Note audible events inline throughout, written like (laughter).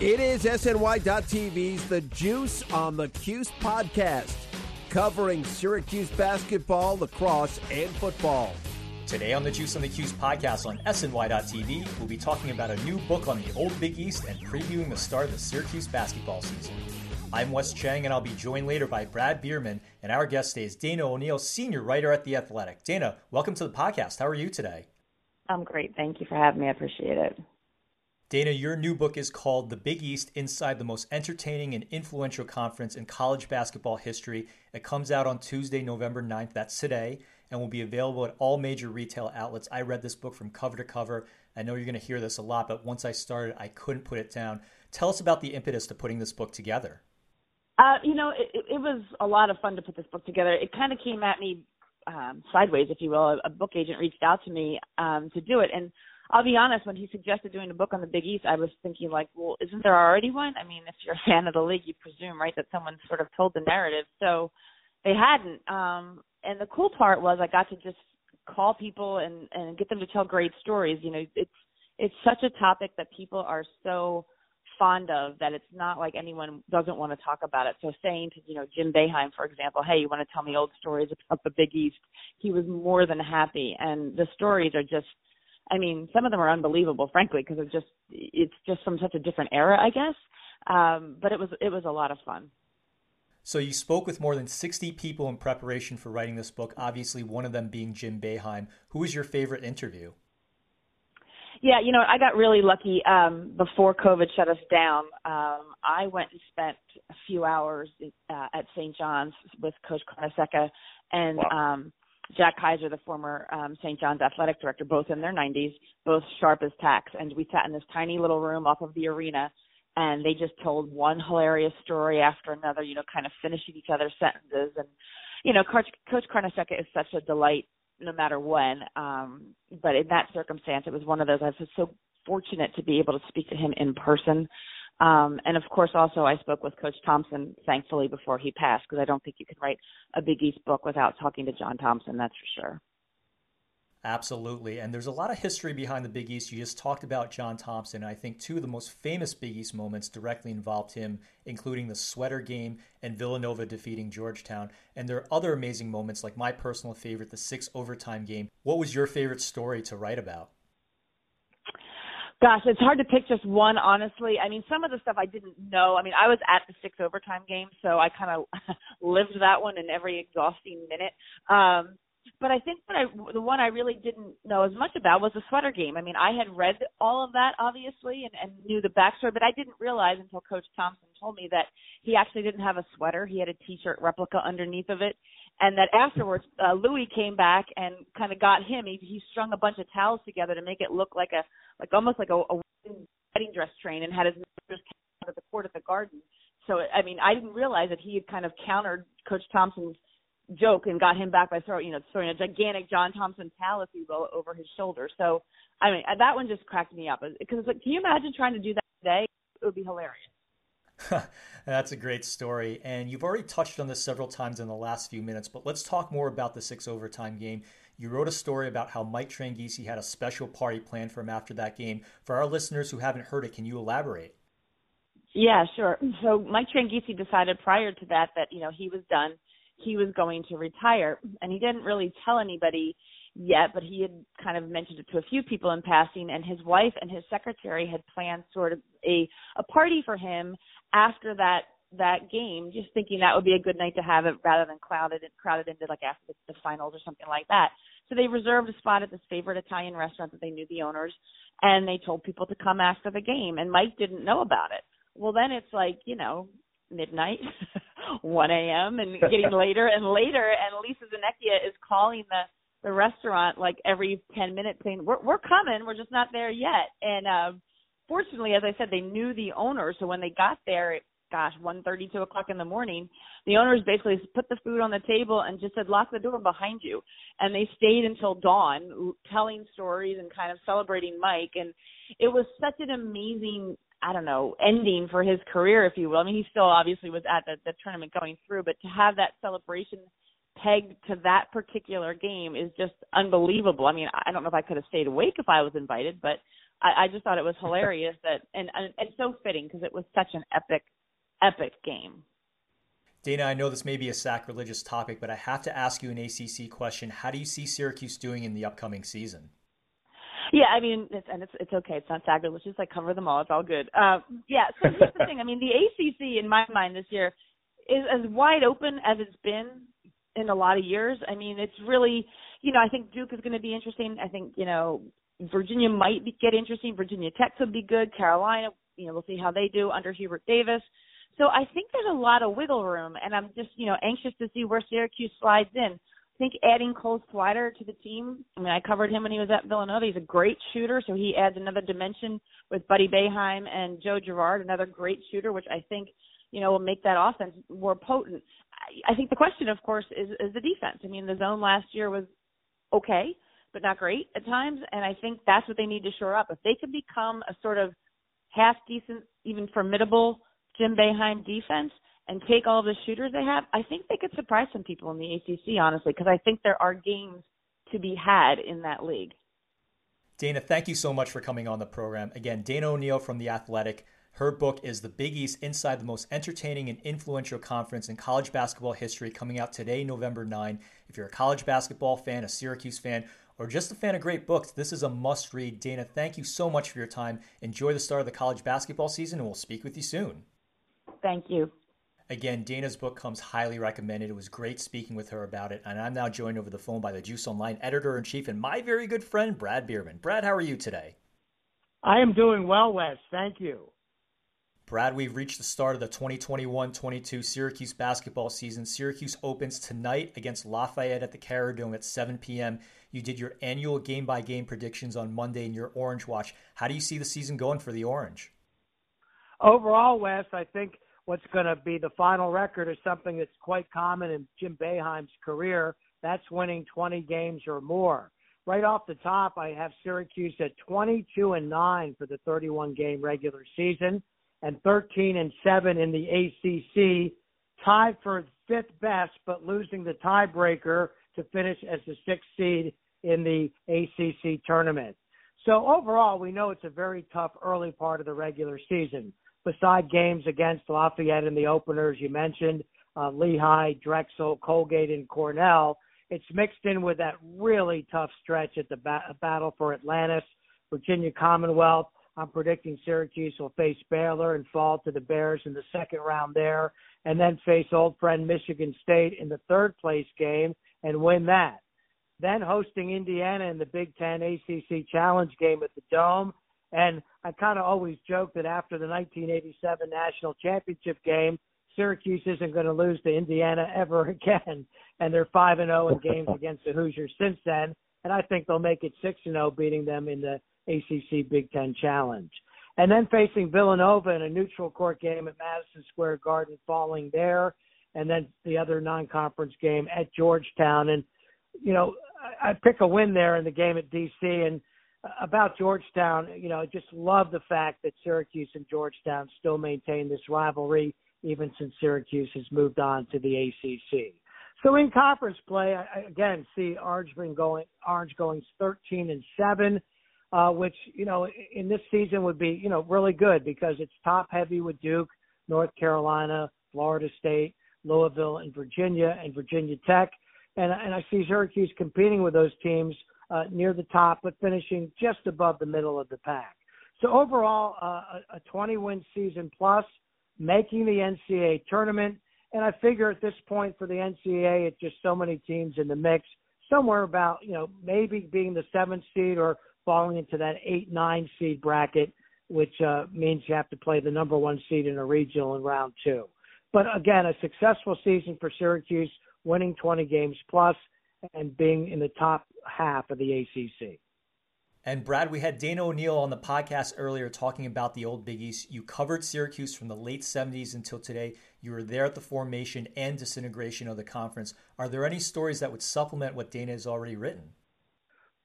It is SNY.TV's The Juice on the Cuse podcast, covering Syracuse basketball, lacrosse, and football. Today on the Juice on the Cuse podcast on SNY.TV, we'll be talking about a new book on the Old Big East and previewing the start of the Syracuse basketball season. I'm Wes Cheng, and I'll be joined later by Brad Bierman, and our guest today is Dana O'Neil, senior writer at The Athletic. Dana, welcome to the podcast. How are you today? I'm great. Thank you for having me. I appreciate it. Dana, your new book is called The Big East Inside the Most Entertaining and Influential Conference in College Basketball History. It comes out on Tuesday, November 9th. That's today, and will be available at all major retail outlets. I read this book from cover to cover. I know you're going to hear this a lot, but once I started, I couldn't put it down. Tell us about the impetus to putting this book together. Uh, you know, it, it was a lot of fun to put this book together. It kind of came at me um, sideways, if you will. A, a book agent reached out to me um, to do it, and I'll be honest, when he suggested doing a book on the Big East, I was thinking like, well, isn't there already one? I mean, if you're a fan of the league, you presume, right, that someone sort of told the narrative. So they hadn't. Um, and the cool part was I got to just call people and and get them to tell great stories. You know, it's it's such a topic that people are so fond of that it's not like anyone doesn't want to talk about it. So saying to, you know, Jim Boeheim, for example, hey, you want to tell me old stories about the Big East? He was more than happy. And the stories are just I mean, some of them are unbelievable, frankly, because it's just it's just from such a different era, I guess. Um, but it was it was a lot of fun. So you spoke with more than 60 people in preparation for writing this book. Obviously, one of them being Jim Boeheim. Who was your favorite interview? Yeah, you know, I got really lucky um, before COVID shut us down. Um, I went and spent a few hours uh, at St. John's with Coach Carnesecca and wow. um, Jack Kaiser, the former um, St. John's athletic director, both in their 90s, both sharp as tacks. And we sat in this tiny little room off of the arena, and they just told one hilarious story after another, you know, kind of finishing each other's sentences. And, you know, Coach, Coach Carnesecca is such a delight no matter when. Um, but in that circumstance, it was one of those I was so fortunate to be able to speak to him in person. Um, and of course, also I spoke with Coach Thompson, thankfully, before he passed, because I don't think you can write a Big East book without talking to John Thompson. That's for sure. Absolutely. And there's a lot of history behind the Big East. You just talked about John Thompson. I think two of the most famous Big East moments directly involved him, including the sweater game and Villanova defeating Georgetown. And there are other amazing moments, like my personal favorite, the six overtime game. What was your favorite story to write about? Gosh, it's hard to pick just one, honestly. I mean, some of the stuff I didn't know. I mean, I was at the six overtime game, so I kind of (laughs) lived that one in every exhausting minute. Um, but I think what I the one I really didn't know as much about was the sweater game. I mean, I had read all of that obviously and, and knew the backstory, but I didn't realize until Coach Thompson told me that he actually didn't have a sweater. He had a T-shirt replica underneath of it, and that afterwards uh, Louis came back and kind of got him. He, he strung a bunch of towels together to make it look like a like almost like a, a wedding dress train, and had his members at the court at the Garden. So I mean, I didn't realize that he had kind of countered Coach Thompson's joke and got him back by throwing, you know, throwing a gigantic John Thompson towel, if you will, over his shoulder. So, I mean, that one just cracked me up because it's like, can you imagine trying to do that today? It would be hilarious. (laughs) That's a great story. And you've already touched on this several times in the last few minutes, but let's talk more about the six overtime game. You wrote a story about how Mike Tranghese had a special party planned for him after that game. For our listeners who haven't heard it, can you elaborate? Yeah, sure. So Mike Tranghese decided prior to that that, you know, he was done he was going to retire. And he didn't really tell anybody yet, but he had kind of mentioned it to a few people in passing. And his wife and his secretary had planned sort of a a party for him after that that game, just thinking that would be a good night to have it rather than crowded and crowded into like after the, the finals or something like that. So they reserved a spot at this favorite Italian restaurant that they knew the owners, and they told people to come after the game. And Mike didn't know about it. Well, then it's like you know midnight, (laughs) 1 a.m. and (laughs) getting later and later. And Lisa Zanekia is calling the the restaurant like every 10 minutes saying, "We're we're coming. We're just not there yet." And um, fortunately, as I said, they knew the owner, so when they got there, It, gosh, 1:30, 2 o'clock in the morning, the owners basically put the food on the table and just said, "Lock the door behind you." And they stayed until dawn, telling stories and kind of celebrating Mike. And it was such an amazing I don't know, ending for his career, if you will. I mean, he still obviously was at the, the tournament going through, but to have that celebration pegged to that particular game is just unbelievable. I mean, I don't know if I could have stayed awake if I was invited, but I, I just thought it was hilarious that and and, and so fitting because it was such an epic, epic game. Dana, I know this may be a sacrilegious topic, but I have to ask you an ACC question. How do you see Syracuse doing in the upcoming season? Yeah, I mean, it's, and it's it's okay. It's not sacrilegious. I cover them all. It's all good. Uh, yeah. So here's the (laughs) thing. I mean, the ACC in my mind this year is as wide open as it's been in a lot of years. I mean, it's really, you know, I think Duke is going to be interesting. I think you know Virginia might be, get interesting. Virginia Tech could be good. Carolina, you know, we'll see how they do under Hubert Davis. So I think there's a lot of wiggle room, and I'm just, you know, anxious to see where Syracuse slides in. I think adding Cole Swider to the team. I mean, I covered him when he was at Villanova. He's a great shooter, so he adds another dimension with Buddy Boeheim and Joe Girard, another great shooter, which I think, you know, will make that offense more potent. I, I think the question, of course, is is the defense. I mean, the zone last year was okay but not great at times. And I think that's what they need to shore up. If they could become a sort of half decent, even formidable Jim Boeheim defense and take all the shooters they have, I think they could surprise some people in the ACC, honestly, because I think there are games to be had in that league. Dana, thank you so much for coming on the program. Again, Dana O'Neil from The Athletic. Her book is The Big East Inside the Most Entertaining and Influential Conference in College Basketball History, coming out today, November 9. If you're a college basketball fan, a Syracuse fan, or just a fan of great books, this is a must read. Dana, thank you so much for your time. Enjoy the start of the college basketball season, and we'll speak with you soon. Thank you. Again, Dana's book comes highly recommended. It was great speaking with her about it. And I'm now joined over the phone by the Juice Online editor in chief and my very good friend, Brad Bierman. Brad, how are you today? I am doing well, Wes. Thank you. Brad, we've reached the start of the 2021 22 Syracuse basketball season. Syracuse opens tonight against Lafayette at the Carrier Dome at 7 p.m. You did your annual game by game predictions on Monday in your Orange Watch. How do you see the season going for the Orange? Overall, Wes, I think what's going to be the final record is something that's quite common in Jim Boeheim's career. That's winning 20 games or more. Right off the top, I have Syracuse at 22 and 9 for the 31 game regular season and 13 and 7 in the ACC, tied for fifth best, but losing the tiebreaker to finish as the sixth seed in the ACC tournament. So overall, we know it's a very tough early part of the regular season. Beside games against Lafayette in the openers, you mentioned uh, Lehigh, Drexel, Colgate, and Cornell. It's mixed in with that really tough stretch at the ba- battle for Atlantis, Virginia Commonwealth. I'm predicting Syracuse will face Baylor and fall to the Bears in the second round there, and then face old friend Michigan State in the third place game and win that then hosting Indiana in the Big Ten ACC Challenge game at the Dome. And I kind of always joke that after the 1987 national championship game, Syracuse isn't going to lose to Indiana ever (laughs) again. And they're 5 and 0 in games (laughs) against the Hoosiers since then. And I think they'll make it 6 and 0, beating them in the ACC Big Ten Challenge. And then facing Villanova in a neutral court game at Madison Square Garden, falling there. And then the other non conference game at Georgetown. And you know, I, I pick a win there in the game at DC. And about Georgetown, you know, just love the fact that Syracuse and Georgetown still maintain this rivalry, even since Syracuse has moved on to the ACC. So in conference play, I, again see Orange going Orange going 13 and seven, uh, which you know in this season would be you know really good because it's top heavy with Duke, North Carolina, Florida State, Louisville, and Virginia, and Virginia Tech and and I see Syracuse competing with those teams uh, near the top, but finishing just above the middle of the pack. So overall, uh, a 20 win season plus, making the NCAA tournament, and I figure at this point for the NCAA, it's just so many teams in the mix. Somewhere about you know maybe being the seventh seed or falling into that eight nine seed bracket, which uh, means you have to play the number one seed in a regional in round two. But again, a successful season for Syracuse winning 20 games plus, and being in the top half of the ACC. And Brad, we had Dana O'Neil on the podcast earlier talking about the old Big East. You covered Syracuse from the late 70s until today. You were there at the formation and disintegration of the conference. Are there any stories that would supplement what Dana has already written?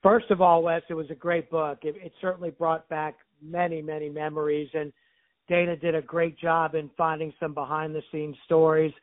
First of all, Wes, it was a great book. It, it certainly brought back many, many memories, and Dana did a great job in finding some behind the scenes stories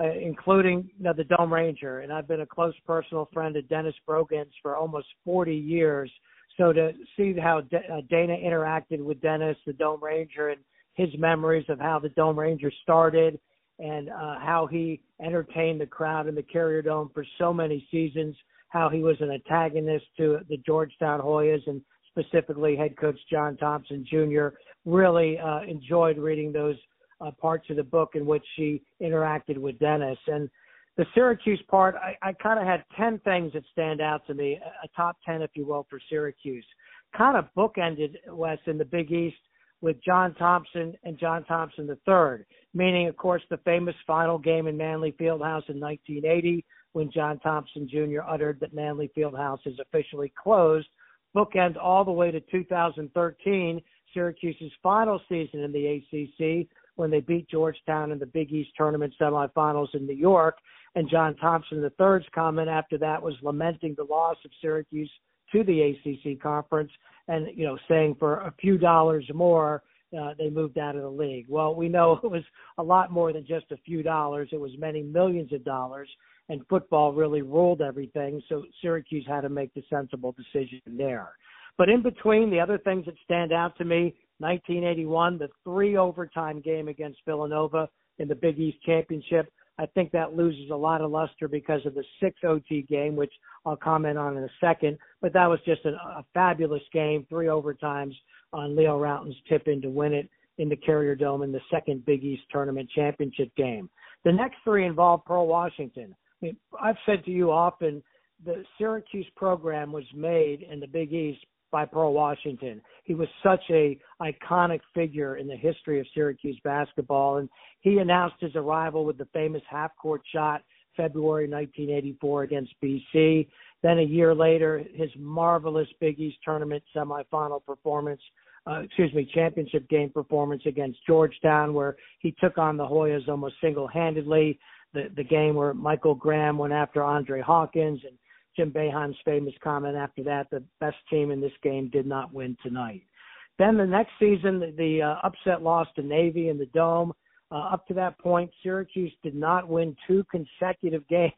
uh, including you know, the Dome Ranger. And I've been a close personal friend of Dennis Brogans for almost 40 years. So to see how uh, Dana interacted with Dennis, the Dome Ranger, and his memories of how the Dome Ranger started and uh, how he entertained the crowd in the Carrier Dome for so many seasons, how he was an antagonist to the Georgetown Hoyas and specifically head coach John Thompson Jr. Really uh, enjoyed reading those uh, parts of the book in which she interacted with Dennis. And the Syracuse part, I, I kind of had 10 things that stand out to me, a top 10, if you will, for Syracuse. Kind of bookended, Wes, in the Big East with John Thompson and John Thompson III, meaning, of course, the famous final game in Manley Fieldhouse in 1980 when John Thompson Jr. uttered that Manley Fieldhouse is officially closed. Bookend all the way to 2013, Syracuse's final season in the ACC when they beat Georgetown in the Big East tournament semifinals in New York. And John Thompson III's comment after that was lamenting the loss of Syracuse to the ACC conference and, you know, saying for a few dollars more, uh, they moved out of the league. Well, we know (laughs) it was a lot more than just a few dollars. It was many millions of dollars, and football really ruled everything. So Syracuse had to make the sensible decision there. But in between, the other things that stand out to me 1981, the three overtime game against Villanova in the Big East Championship. I think that loses a lot of luster because of the six OT game, which I'll comment on in a second. But that was just a, fabulous game, three overtimes on Leo Rautins tip in to win it in the Carrier Dome in the second Big East Tournament Championship game. The next three involve Pearl Washington. I mean, I've said to you often the Syracuse program was made in the Big East by Pearl Washington. He was such a iconic figure in the history of Syracuse basketball, and he announced his arrival with the famous half-court shot February 1984 against BC. Then a year later, his marvelous Big East tournament semifinal performance, uh, excuse me, championship game performance against Georgetown, where he took on the Hoyas almost single-handedly. The the game where Michael Graham went after Andre Hawkins and Jim Boeheim's famous comment after that, the best team in this game did not win tonight. Then the next season, the, the uh, upset loss to Navy in the Dome. Uh, up to that point, Syracuse did not win two consecutive (laughs) games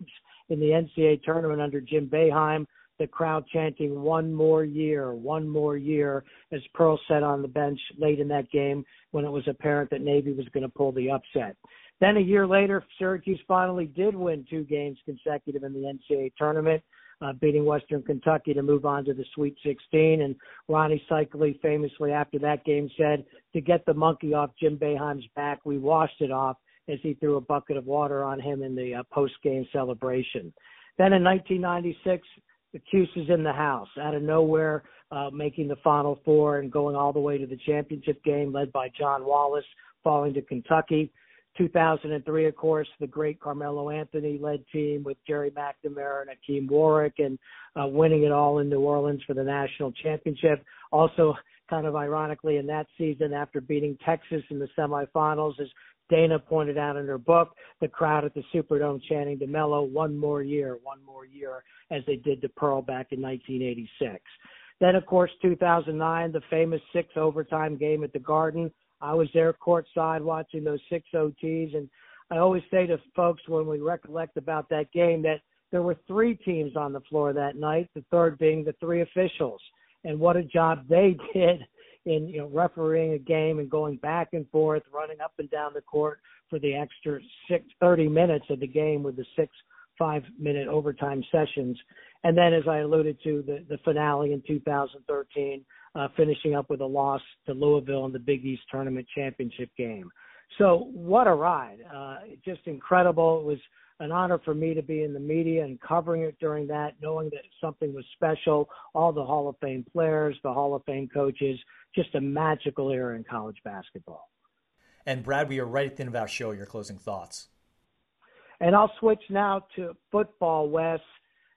in the NCAA tournament under Jim Boeheim. The crowd chanting "one more year, one more year" as Pearl sat on the bench late in that game when it was apparent that Navy was going to pull the upset. Then a year later, Syracuse finally did win two games consecutive in the NCAA tournament uh, beating Western Kentucky to move on to the Sweet 16. And Ronnie Seikaly famously after that game said, to get the monkey off Jim Boeheim's back, we washed it off as he threw a bucket of water on him in the uh, post-game celebration. Then in 1996, the Cuse is in the house out of nowhere, uh, making the Final Four and going all the way to the championship game, led by John Wallace, falling to Kentucky. 2003, of course, the great Carmelo Anthony led team with Gerry McNamara and Hakim Warrick and uh, winning it all in New Orleans for the national championship. Also, kind of ironically, in that season, after beating Texas in the semifinals, as Dana pointed out in her book, the crowd at the Superdome chanting to Melo, one more year, one more year, as they did to Pearl back in 1986. Then, of course, 2009, the famous six overtime game at the Garden I was there courtside watching those six OTs, and I always say to folks when we recollect about that game that there were three teams on the floor that night. The third being the three officials, and what a job they (laughs) did in you know refereeing a game and going back and forth, running up and down the court for the extra six thirty minutes of the game with the six five minute overtime sessions. And then, as I alluded to, the, the finale in 2013 uh, finishing up with a loss to Louisville in the Big East Tournament Championship game. So what a ride! Uh, just incredible. It was an honor for me to be in the media and covering it during that, knowing that something was special. All the Hall of Fame players, the Hall of Fame coaches, just a magical era in college basketball. And Brad, we are right at the end of our show. Your closing thoughts. And I'll switch now to football, Wes,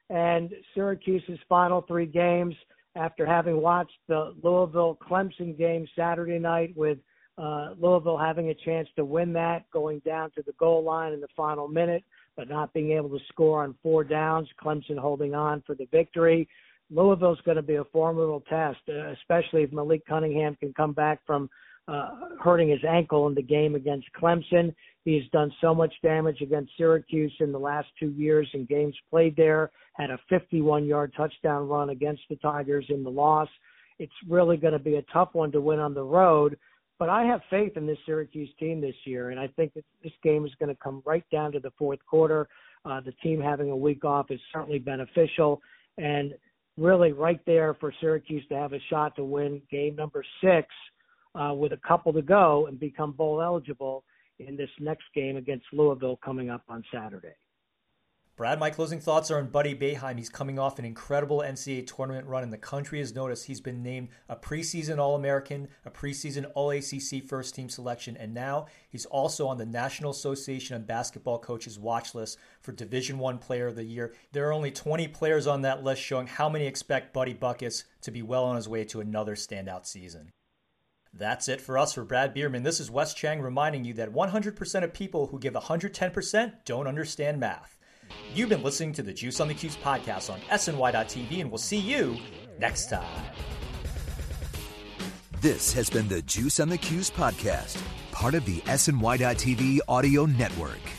and Syracuse's final three games after having watched the Louisville Clemson game Saturday night with uh, Louisville having a chance to win that, going down to the goal line in the final minute, but not being able to score on four downs. Clemson holding on for the victory. Louisville's going to be a formidable test, uh, especially if Malik Cunningham can come back from uh, hurting his ankle in the game against Clemson. He's done so much damage against Syracuse in the last two years in games played there. Had a 51 yard touchdown run against the Tigers in the loss. It's really going to be a tough one to win on the road. But I have faith in this Syracuse team this year, and I think that this game is going to come right down to the fourth quarter. Uh, the team having a week off is certainly beneficial, and really right there for Syracuse to have a shot to win game number six uh, with a couple to go and become bowl eligible in this next game against Louisville coming up on Saturday. Brad, my closing thoughts are on Buddy Boeheim. He's coming off an incredible NCAA tournament run, and the country has noticed he's been named a preseason All American, a preseason All ACC first team selection, and now he's also on the National Association of Basketball Coaches watch list for Division One Player of the Year. There are only 20 players on that list, showing how many expect Buddy Buckets to be well on his way to another standout season. That's it for us for Brad Bierman. This is Wes Cheng reminding you that 100% of people who give 110% don't understand math. You've been listening to the Juice on the Cuse podcast on SNY.TV, and we'll see you next time. This has been the Juice on the Cuse podcast, part of the SNY.TV audio network.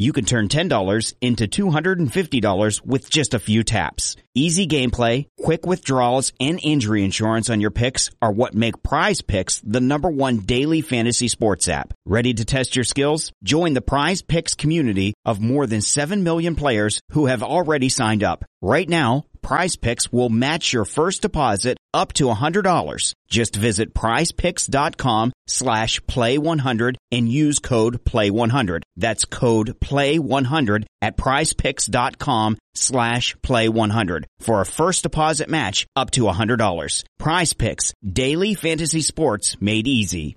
you can turn $10 into $250 with just a few taps. Easy gameplay, quick withdrawals, and injury insurance on your picks are what make Prize Picks the number one daily fantasy sports app. Ready to test your skills? Join the Prize Picks community of more than 7 million players who have already signed up. Right now, Prize Picks will match your first deposit up to $100. Just visit prizepicks.com slash play100 and use code play100. That's code play100 at prizepicks.com slash play100 for a first deposit match up to $100. Prize Picks, daily fantasy sports made easy.